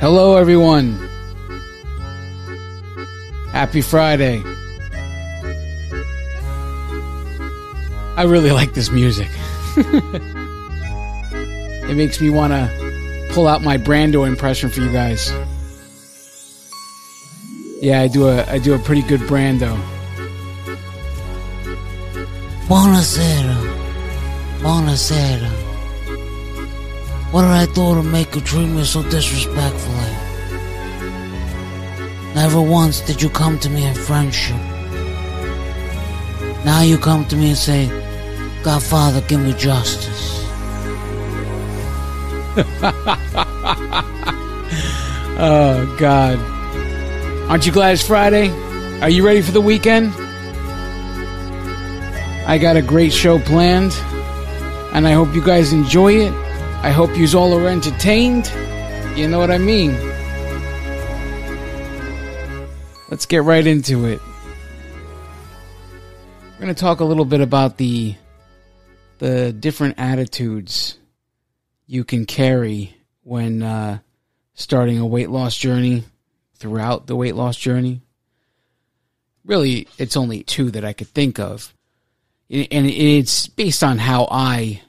Hello, everyone. Happy Friday. I really like this music. it makes me want to pull out my Brando impression for you guys. Yeah, I do a I do a pretty good Brando. Buonasera. Buonasera. What did I do to make you treat me so disrespectfully? Never once did you come to me in friendship. Now you come to me and say, Godfather, give me justice. Oh God. Aren't you glad it's Friday? Are you ready for the weekend? I got a great show planned, and I hope you guys enjoy it. I hope you all are entertained. You know what I mean? Let's get right into it. We're going to talk a little bit about the the different attitudes you can carry when uh, starting a weight loss journey throughout the weight loss journey. Really, it's only two that I could think of. And it's based on how I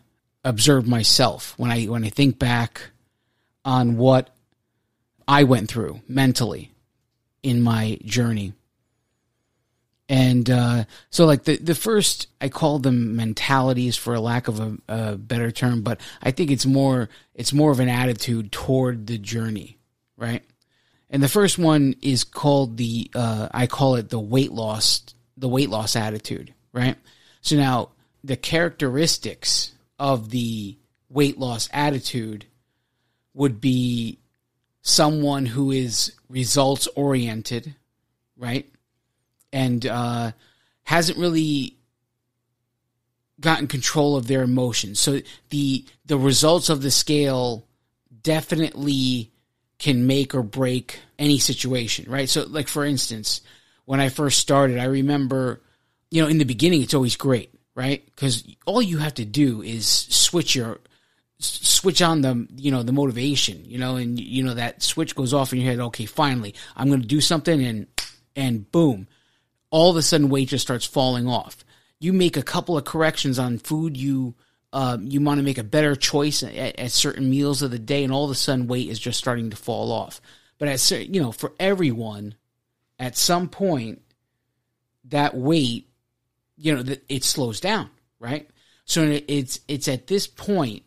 observe myself when I when I think back on what I went through mentally in my journey. And uh, so, like the the first, I call them mentalities for a lack of a, a better term, but I think it's more it's more of an attitude toward the journey, right? And the first one is called the uh, I call it the weight loss the weight loss attitude, right? So now the characteristics of the weight loss attitude would be someone who is results oriented, right? And uh, hasn't really gotten control of their emotions. So the the results of the scale definitely can make or break any situation, right? So like for instance, when I first started, I remember, you know, in the beginning it's always great, right? Cuz all you have to do is switch your switch on the you know the motivation you know and you know that switch goes off in your head okay finally i'm going to do something and and boom all of a sudden weight just starts falling off you make a couple of corrections on food you uh, you want to make a better choice at, at, certain meals of the day and all of a sudden weight is just starting to fall off but at you know for everyone at some point that weight you know it slows down right so it's it's at this point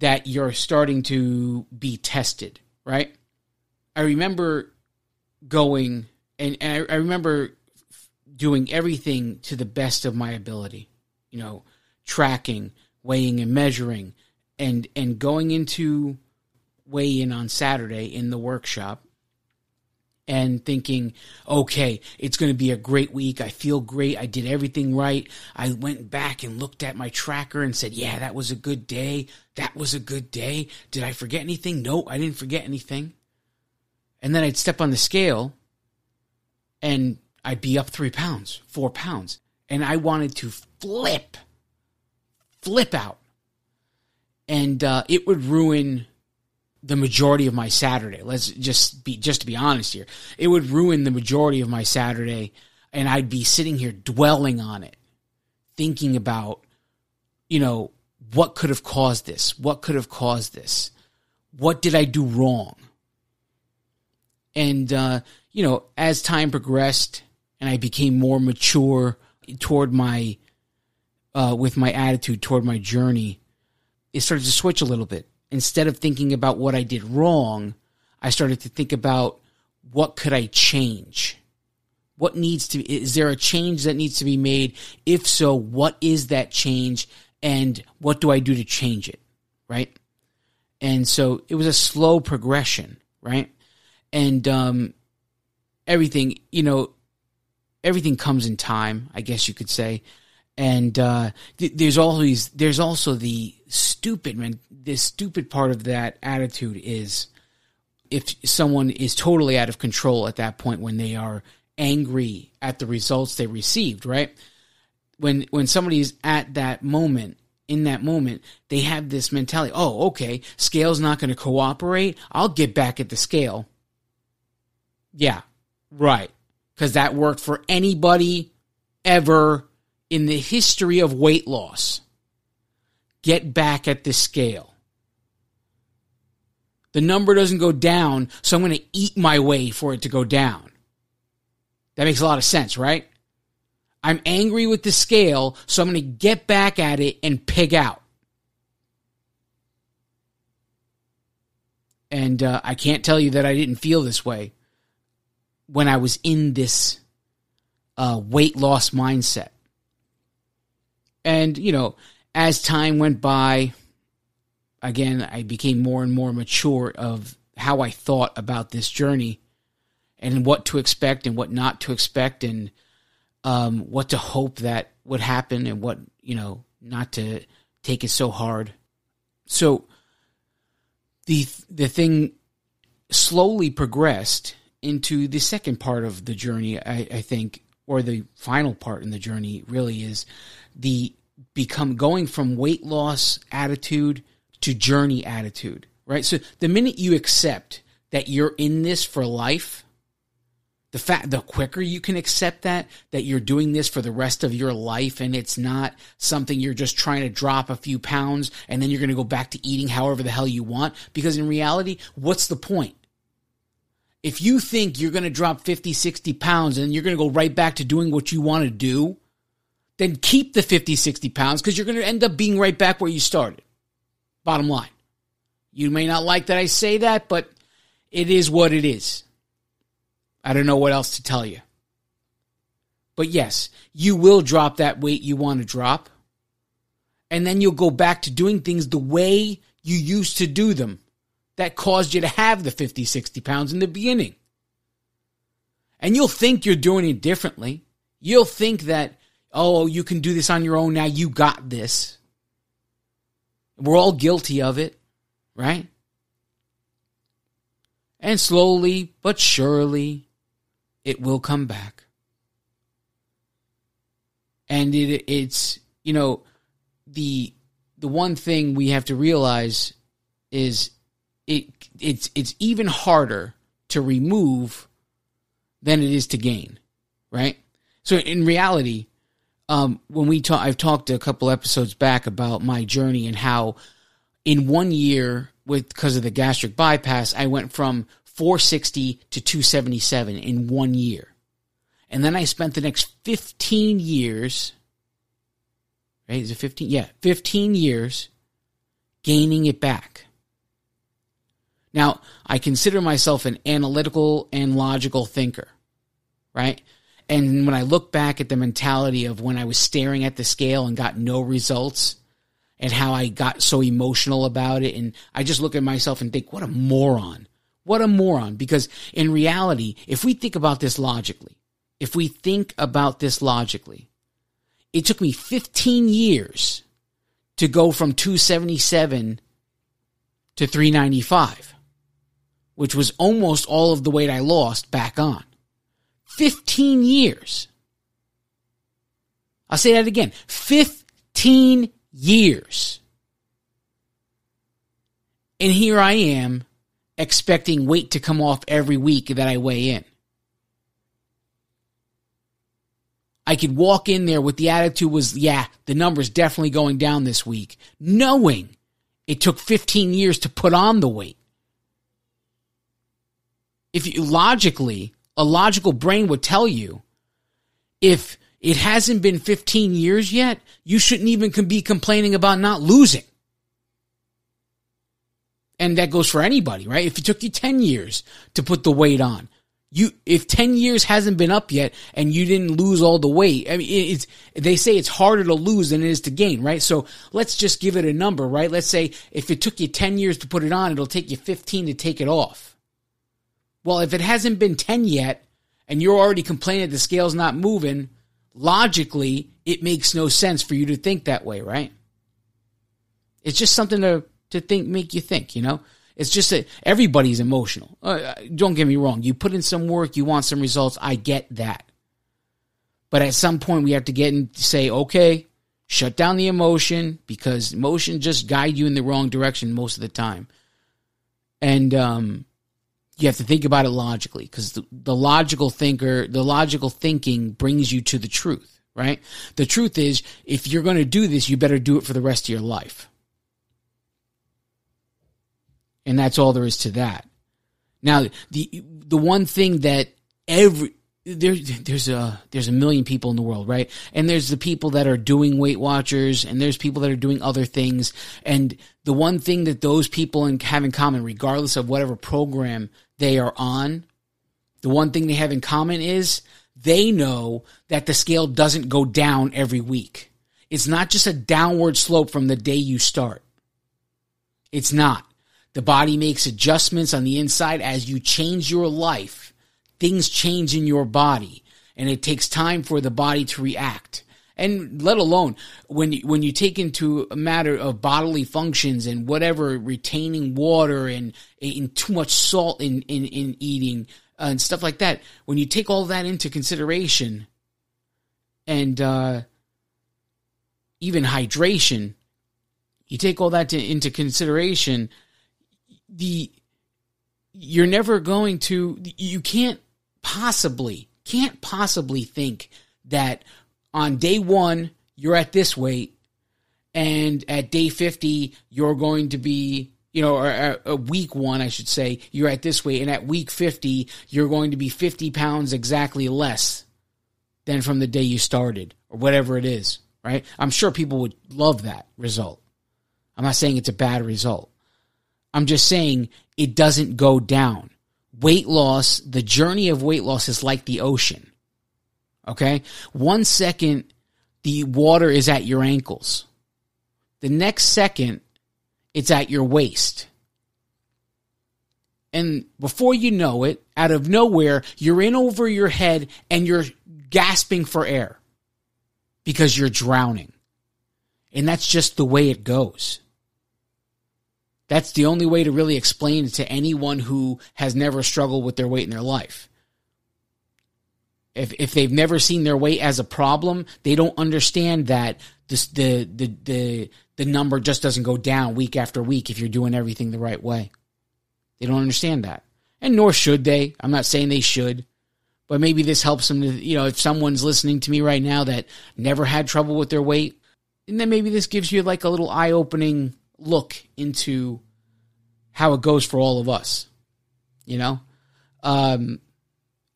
that you're starting to be tested, right? I remember going and, and I, I, remember doing everything to the best of my ability, you know, tracking, weighing and measuring and and going into weigh in on Saturday in the workshop and thinking, okay, it's going to be a great week. I feel great. I did everything right. I went back and looked at my tracker and said, yeah, that was a good day. That was a good day. Did I forget anything? No, I didn't forget anything. And then I'd step on the scale and I'd be up three pounds, four pounds. And I wanted to flip, flip out. And uh, it would ruin the majority of my Saturday. Let's just be just to be honest here. It would ruin the majority of my Saturday and I'd be sitting here dwelling on it, thinking about you know, what could have caused this? What could have caused this? What did I do wrong? And uh, you know, as time progressed and I became more mature toward my uh, with my attitude toward my journey, it started to switch a little bit instead of thinking about what I did wrong, I started to think about what could I change? What needs to is there a change that needs to be made? If so, what is that change and what do I do to change it? Right? And so it was a slow progression, right? And um everything, you know, everything comes in time, I guess you could say. And uh, th- there's always there's also the stupid man the stupid part of that attitude is if someone is totally out of control at that point when they are angry at the results they received, right? When when somebody is at that moment in that moment, they have this mentality oh, okay, scale's not going to cooperate. I'll get back at the scale. Yeah, right. Because that worked for anybody ever in the history of weight loss. Get back at the scale. The number doesn't go down, so I'm going to eat my way for it to go down. That makes a lot of sense, right? I'm angry with the scale, so I'm going to get back at it and pig out. And uh, I can't tell you that I didn't feel this way when I was in this uh, weight loss mindset. And, you know, as time went by, again, I became more and more mature of how I thought about this journey and what to expect and what not to expect and um, what to hope that would happen and what, you know, not to take it so hard. So the the thing slowly progressed into the second part of the journey, I, I think, or the final part in the journey really is the become going from weight loss attitude to journey attitude, right? So the minute you accept that you're in this for life, the fact the quicker you can accept that that you're doing this for the rest of your life and it's not something you're just trying to drop a few pounds and then you're going to go back to eating however the hell you want because in reality what's the point if you think you're going to drop 50 60 pounds and you're going to go right back to doing what you want to do then keep the 50 60 pounds because you're going to end up being right back where you started bottom line you may not like that i say that but it is what it is I don't know what else to tell you. But yes, you will drop that weight you want to drop. And then you'll go back to doing things the way you used to do them that caused you to have the 50, 60 pounds in the beginning. And you'll think you're doing it differently. You'll think that, oh, you can do this on your own now. You got this. We're all guilty of it, right? And slowly but surely, it will come back. And it, it's, you know, the the one thing we have to realize is it it's it's even harder to remove than it is to gain, right? So in reality, um, when we talk, I've talked a couple episodes back about my journey and how in one year with because of the gastric bypass, I went from 460 to 277 in one year. And then I spent the next 15 years, right? Is it 15? Yeah, 15 years gaining it back. Now, I consider myself an analytical and logical thinker, right? And when I look back at the mentality of when I was staring at the scale and got no results and how I got so emotional about it, and I just look at myself and think, what a moron. What a moron. Because in reality, if we think about this logically, if we think about this logically, it took me 15 years to go from 277 to 395, which was almost all of the weight I lost back on. 15 years. I'll say that again. 15 years. And here I am expecting weight to come off every week that I weigh in. I could walk in there with the attitude was, yeah, the number's definitely going down this week, knowing it took 15 years to put on the weight. If you logically, a logical brain would tell you if it hasn't been 15 years yet, you shouldn't even be complaining about not losing. And that goes for anybody, right? If it took you 10 years to put the weight on, you, if 10 years hasn't been up yet and you didn't lose all the weight, I mean, it's, they say it's harder to lose than it is to gain, right? So let's just give it a number, right? Let's say if it took you 10 years to put it on, it'll take you 15 to take it off. Well, if it hasn't been 10 yet and you're already complaining the scale's not moving, logically, it makes no sense for you to think that way, right? It's just something to to think, make you think, you know? It's just that everybody's emotional. Uh, uh, don't get me wrong. You put in some work, you want some results. I get that. But at some point, we have to get and say, okay, Shut down the emotion because emotion just guide you in the wrong direction most of the time. And um, you have to think about it logically because the, the logical thinker, the logical thinking brings you to the truth, right? The truth is, if you're going to do this, you better do it for the rest of your life. And that's all there is to that. Now, the the one thing that every there, there's a there's a million people in the world, right? And there's the people that are doing Weight Watchers, and there's people that are doing other things. And the one thing that those people have in common, regardless of whatever program they are on, the one thing they have in common is they know that the scale doesn't go down every week. It's not just a downward slope from the day you start. It's not. The body makes adjustments on the inside as you change your life. Things change in your body and it takes time for the body to react. And let alone when you, when you take into a matter of bodily functions and whatever retaining water and, and too much salt in, in, in eating uh, and stuff like that, when you take all that into consideration and, uh, even hydration, you take all that to, into consideration, the you're never going to you can't possibly can't possibly think that on day 1 you're at this weight and at day 50 you're going to be you know, or, or, week one, I should say, you're at this weight, and at week 50, you're going to be 50 pounds exactly less than from the day you started, or whatever it is, right? I'm sure people would love that result. I'm not saying it's a bad result. I'm just saying it doesn't go down. Weight loss, the journey of weight loss is like the ocean. Okay? One second, the water is at your ankles. The next second, it's at your waist. And before you know it, out of nowhere, you're in over your head and you're gasping for air because you're drowning. And that's just the way it goes. That's the only way to really explain it to anyone who has never struggled with their weight in their life. If, if they've never seen their weight as a problem, they don't understand that this, the, the, the, the number just doesn't go down week after week if you're doing everything the right way. They don't understand that. And nor should they. I'm not saying they should. But maybe this helps them to, you know, if someone's listening to me right now that never had trouble with their weight, and then maybe this gives you like a little eye opening look into how it goes for all of us, you know? Um,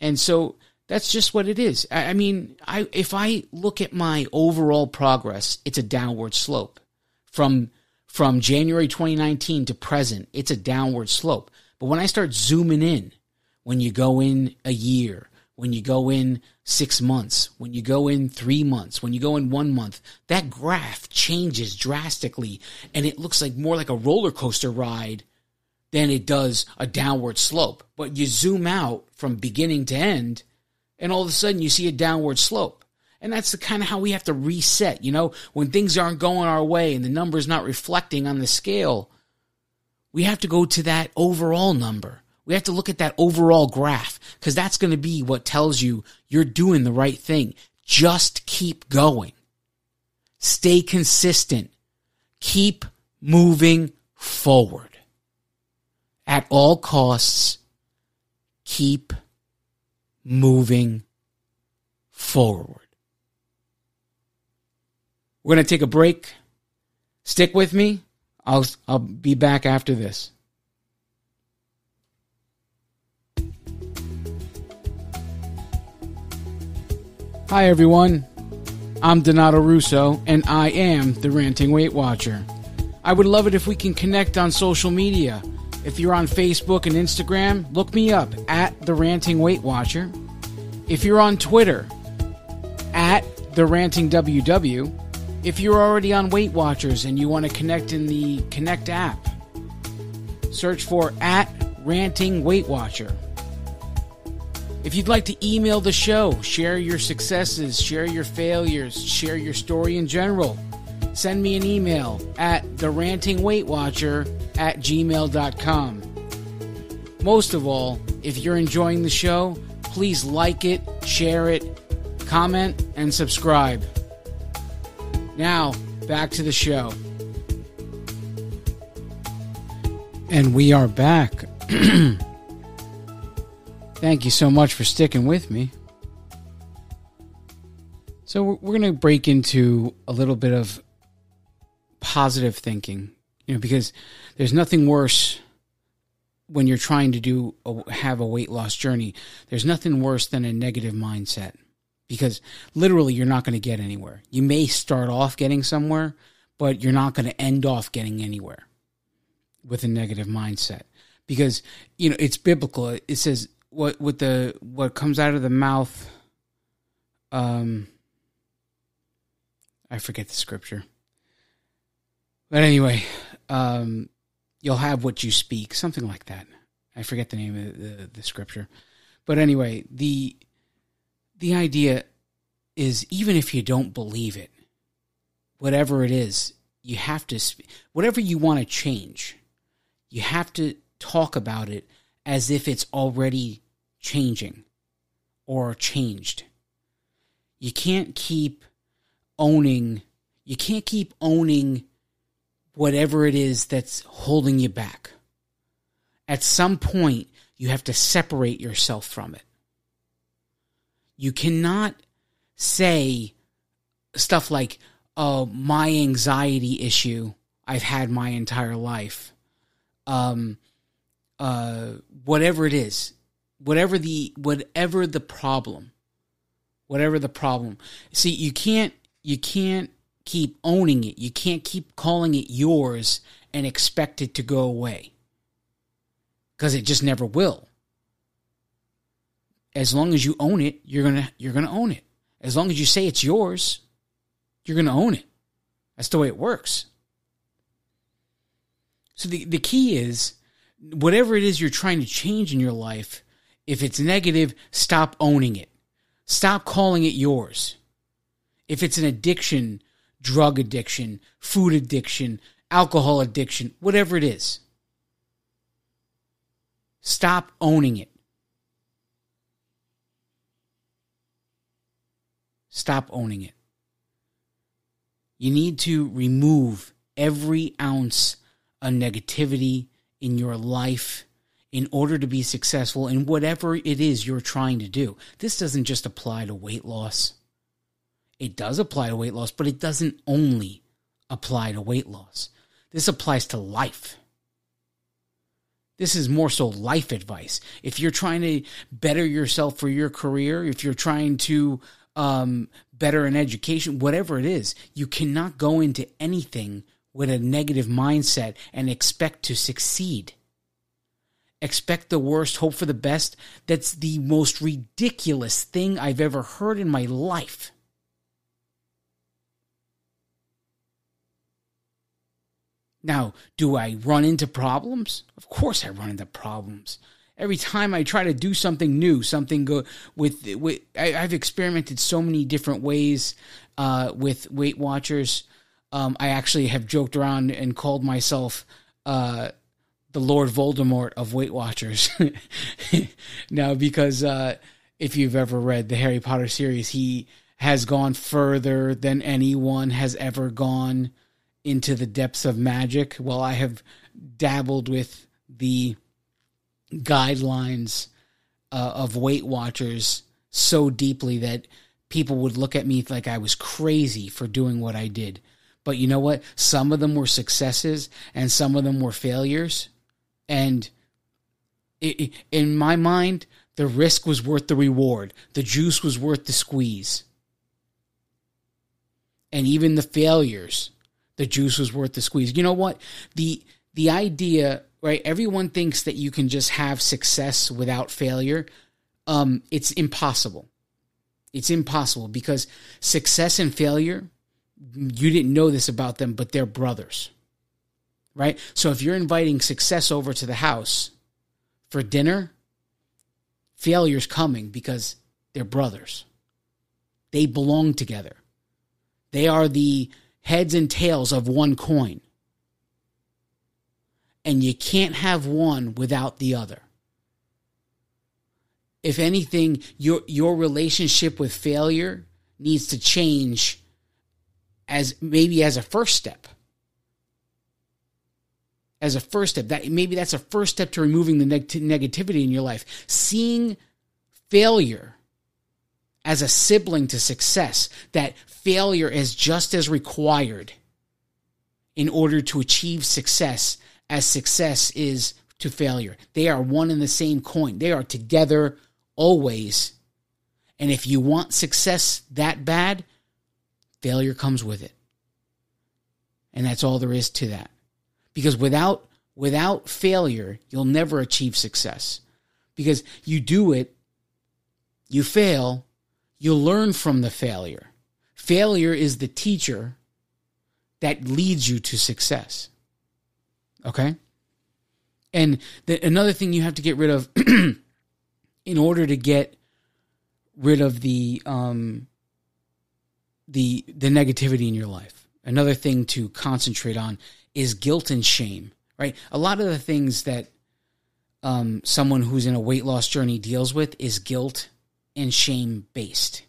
and so that's just what it is. I, I mean, I, if I look at my overall progress, it's a downward slope from, from January 2019 to present. It's a downward slope. But when I start zooming in, when you go in a year, when you go in six months, when you go in three months, when you go in one month, that graph changes drastically and it looks like more like a roller coaster ride than it does a downward slope. But you zoom out from beginning to end and all of a sudden you see a downward slope. And that's the kind of how we have to reset, you know, when things aren't going our way and the number's not reflecting on the scale, we have to go to that overall number we have to look at that overall graph because that's going to be what tells you you're doing the right thing. Just keep going. Stay consistent. Keep moving forward. At all costs, keep moving forward. We're going to take a break. Stick with me. I'll, I'll be back after this. Hi, everyone. I'm Donato Russo, and I am the Ranting Weight Watcher. I would love it if we can connect on social media. If you're on Facebook and Instagram, look me up at the Ranting Weight Watcher. If you're on Twitter, at the Ranting WW. If you're already on Weight Watchers and you want to connect in the Connect app, search for at Ranting Weight Watcher. If you'd like to email the show, share your successes, share your failures, share your story in general, send me an email at therantingweightwatcher at gmail.com. Most of all, if you're enjoying the show, please like it, share it, comment, and subscribe. Now, back to the show. And we are back. Thank you so much for sticking with me. So, we're, going to break into a little bit of positive thinking, you know, because there's nothing worse when you're trying to do a, have a weight loss journey. There's nothing worse than a negative mindset because literally you're not going to get anywhere. You may start off getting somewhere, but you're not going to end off getting anywhere with a negative mindset because you know it's biblical. It says what with the what comes out of the mouth um I forget the scripture. But anyway, um you'll have what you speak, something like that. I forget the name of the, the scripture. But anyway, the the idea is even if you don't believe it, whatever it is, you have to sp- whatever you want to change, you have to talk about it as if it's already changing or changed. You can't keep owning you can't keep owning whatever it is that's holding you back. At some point, you have to separate yourself from it. You cannot say stuff like, oh, my anxiety issue I've had my entire life. Um, uh, whatever it is, whatever the, whatever the problem, whatever the problem. See, you can't, you can't keep owning it. You can't keep calling it yours and expect it to go away. Because it just never will. As long as you own it, you're gonna you're gonna own it. As long as you say it's yours, you're gonna own it. That's the way it works. So the, the key is whatever it is you're trying to change in your life, if it's negative, stop owning it. Stop calling it yours. If it's an addiction, drug addiction, food addiction, alcohol addiction, whatever it is. Stop owning it. Stop owning it. You need to remove every ounce of negativity in your life in order to be successful in whatever it is you're trying to do. This doesn't just apply to weight loss. It does apply to weight loss, but it doesn't only apply to weight loss. This applies to life. This is more so life advice. If you're trying to better yourself for your career, if you're trying to um, better an education, whatever it is, you cannot go into anything with a negative mindset and expect to succeed. Expect the worst, hope for the best. That's the most ridiculous thing I've ever heard in my life. Now, do I run into problems? Of course I run into problems. Every time I try to do something new, something go with, with I, have experimented so many different ways uh, with Weight Watchers. Um, I actually have joked around and called myself uh, the Lord Voldemort of Weight Watchers. now, because uh, if you've ever read the Harry Potter series, he has gone further than anyone has ever gone into the depths of magic. Well, I have dabbled with the guidelines uh, of Weight Watchers so deeply that people would look at me like I was crazy for doing what I did. But you know what? Some of them were successes and some of them were failures. And it, in my mind, the risk was worth the reward. The juice was worth the squeeze. And even the failures the juice was worth the squeeze. You know what? The the idea, right? Everyone thinks that you can just have success without failure. Um, it's impossible. It's impossible because success and failure, you didn't know this about them, but they're brothers. Right? So if you're inviting success over to the house for dinner, failure's coming because they're brothers. They belong together. They are the heads and tails of one coin. And you can't have one without the other. If anything, your your relationship with failure needs to change as maybe as a first step. As a first step, that maybe that's a first step to removing the neg- negativity in your life. Seeing failure as a sibling to success, that failure is just as required in order to achieve success as success is to failure. They are one and the same coin. They are together always. And if you want success that bad, failure comes with it. And that's all there is to that. Because without without failure, you'll never achieve success. Because you do it, you fail, you learn from the failure. Failure is the teacher that leads you to success. Okay? And the, another thing you have to get rid of in order to get rid of the um, the the negativity in your life. Another thing to concentrate on is guilt and shame. Right, a lot of the things that um, someone who's in a weight loss journey deals with is guilt and shame based.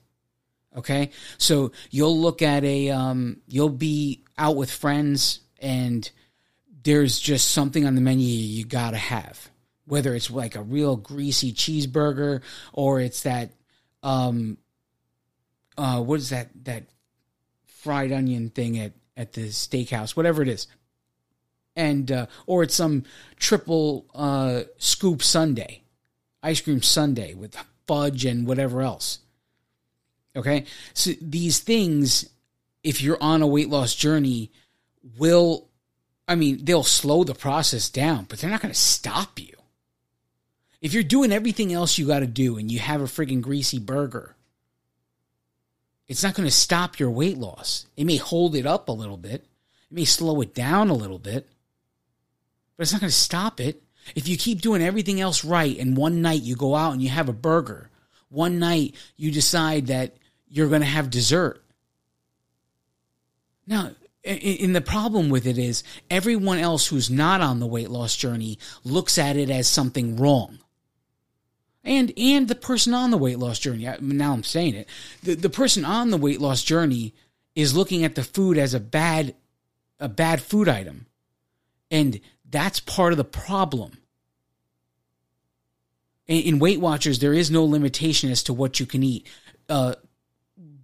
Okay, so you'll look at a um, you'll be out with friends and there's just something on the menu you gotta have. Whether it's like a real greasy cheeseburger or it's that um uh what is that that fried onion thing at at the steakhouse, whatever it is. And uh or it's some triple uh scoop sundae, Ice cream sundae with fudge and whatever else. Okay? So these things if you're on a weight loss journey will I mean, they'll slow the process down, but they're not going to stop you. If you're doing everything else you got to do and you have a friggin' greasy burger, it's not going to stop your weight loss. It may hold it up a little bit, it may slow it down a little bit, but it's not going to stop it. If you keep doing everything else right and one night you go out and you have a burger, one night you decide that you're going to have dessert. Now, and the problem with it is everyone else who's not on the weight loss journey looks at it as something wrong. And and the person on the weight loss journey, now I'm saying it, the, the person on the weight loss journey is looking at the food as a bad a bad food item. And that's part of the problem. In, in Weight Watchers, there is no limitation as to what you can eat, uh,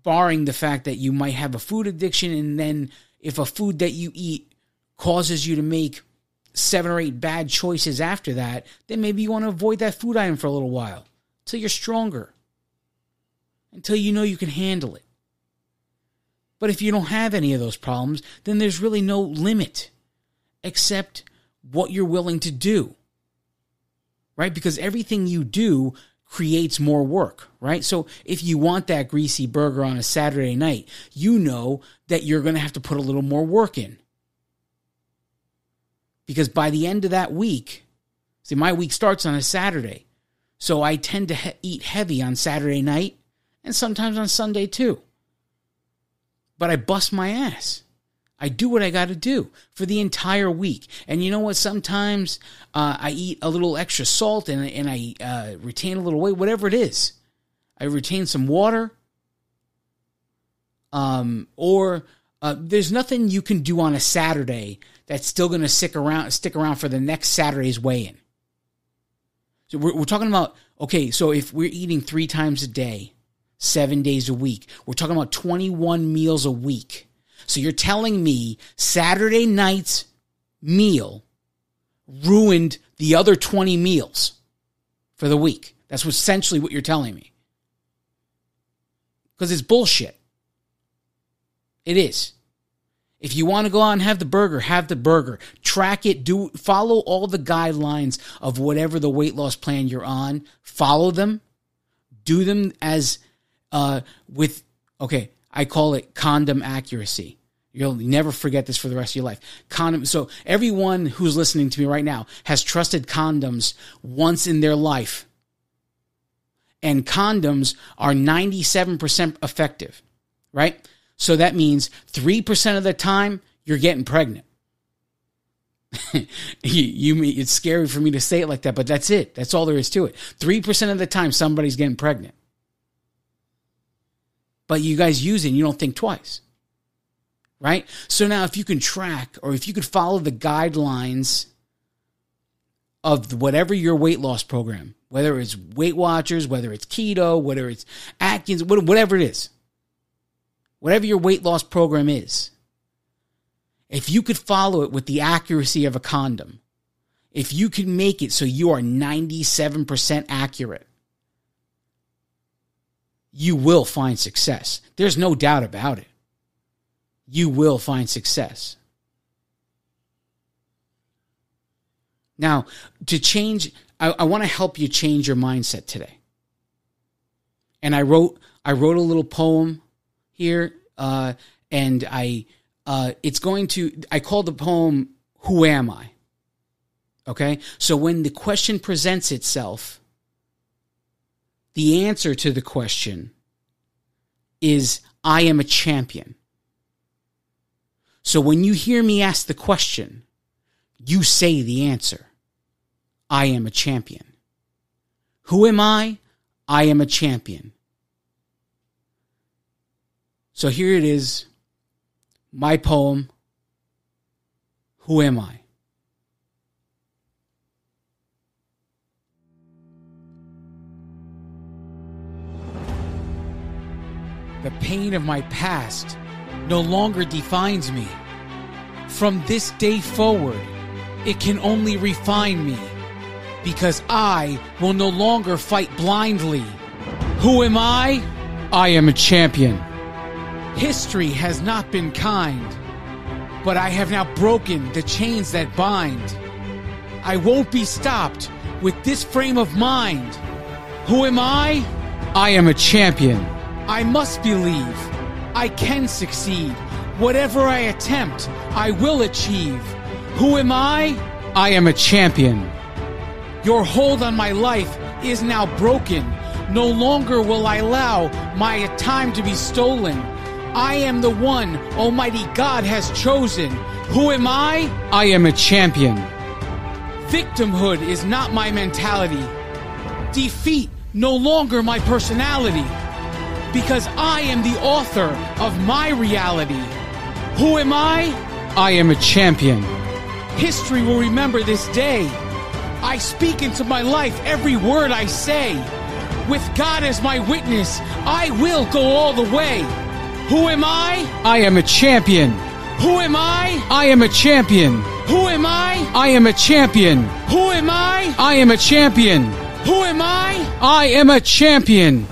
barring the fact that you might have a food addiction and then if a food that you eat causes you to make seven or eight bad choices after that, then maybe you want to avoid that food item for a little while until you're stronger, until you know you can handle it. But if you don't have any of those problems, then there's really no limit except what you're willing to do. Right? Because everything you do creates more work, right? So if you want that greasy burger on a Saturday night, you know that you're going to have to put a little more work in. Because by the end of that week, see, my week starts on a Saturday. So I tend to he- eat heavy on Saturday night and sometimes on Sunday too. But I bust my ass. I do what I got to do for the entire week. And you know what? Sometimes uh, I eat a little extra salt and, and I uh, retain a little weight, whatever it is. I retain some water. Um, or uh, there's nothing you can do on a Saturday that's still going to stick around, stick around for the next Saturday's weigh-in. So we're, we're talking about okay. So if we're eating three times a day, seven days a week, we're talking about 21 meals a week so you're telling me Saturday night's meal ruined the other 20 meals for the week. That's essentially what you're telling me. Because it's bullshit. It is. If you want to go out and have the burger, have the burger. Track it, do follow all the guidelines of whatever the weight loss plan you're on. Follow them. Do them as uh with okay, I call it condom accuracy. You'll never forget this for the rest of your life. Condom. So everyone who's listening to me right now has trusted condoms once in their life. And condoms are 97% effective, right? So that means 3% of the time you're getting pregnant. you, you, it's scary for me to say it like that, but that's it. That's all there is to it. 3% of the time somebody's getting pregnant but you guys use it and you don't think twice. right? So now if you can track or if you could follow the guidelines of whatever your weight loss program, whether it's Weight Watchers, whether it's keto, whether it's Atkins, whatever it is, whatever your weight loss program is, if you could follow it with the accuracy of a condom, if you can make it so you are 97% accurate, you will find success. There's no doubt about it. You will find success. Now, to change, I, I want to help you change your mindset today. And I wrote, I wrote a little poem here, uh, and I, uh, it's going to, I call the poem "Who Am I." Okay, so when the question presents itself, the answer to the question is I am a champion. So when you hear me ask the question, you say the answer I am a champion. Who am I? I am a champion. So here it is my poem Who Am I? The pain of my past no longer defines me. From this day forward, it can only refine me because I will no longer fight blindly. Who am I? I am a champion. History has not been kind, but I have now broken the chains that bind. I won't be stopped with this frame of mind. Who am I? I am a champion. I must believe I can succeed. Whatever I attempt, I will achieve. Who am I? I am a champion. Your hold on my life is now broken. No longer will I allow my time to be stolen. I am the one Almighty God has chosen. Who am I? I am a champion. Victimhood is not my mentality. Defeat no longer my personality. Because I am the author of my reality. Who am I? I am a champion. History will remember this day. I speak into my life every word I say. With God as my witness, I will go all the way. Who am I? I am a champion. Who am I? I am a champion. Who am I? I am a champion. Who am I? I am a champion. Who am I? I am a champion.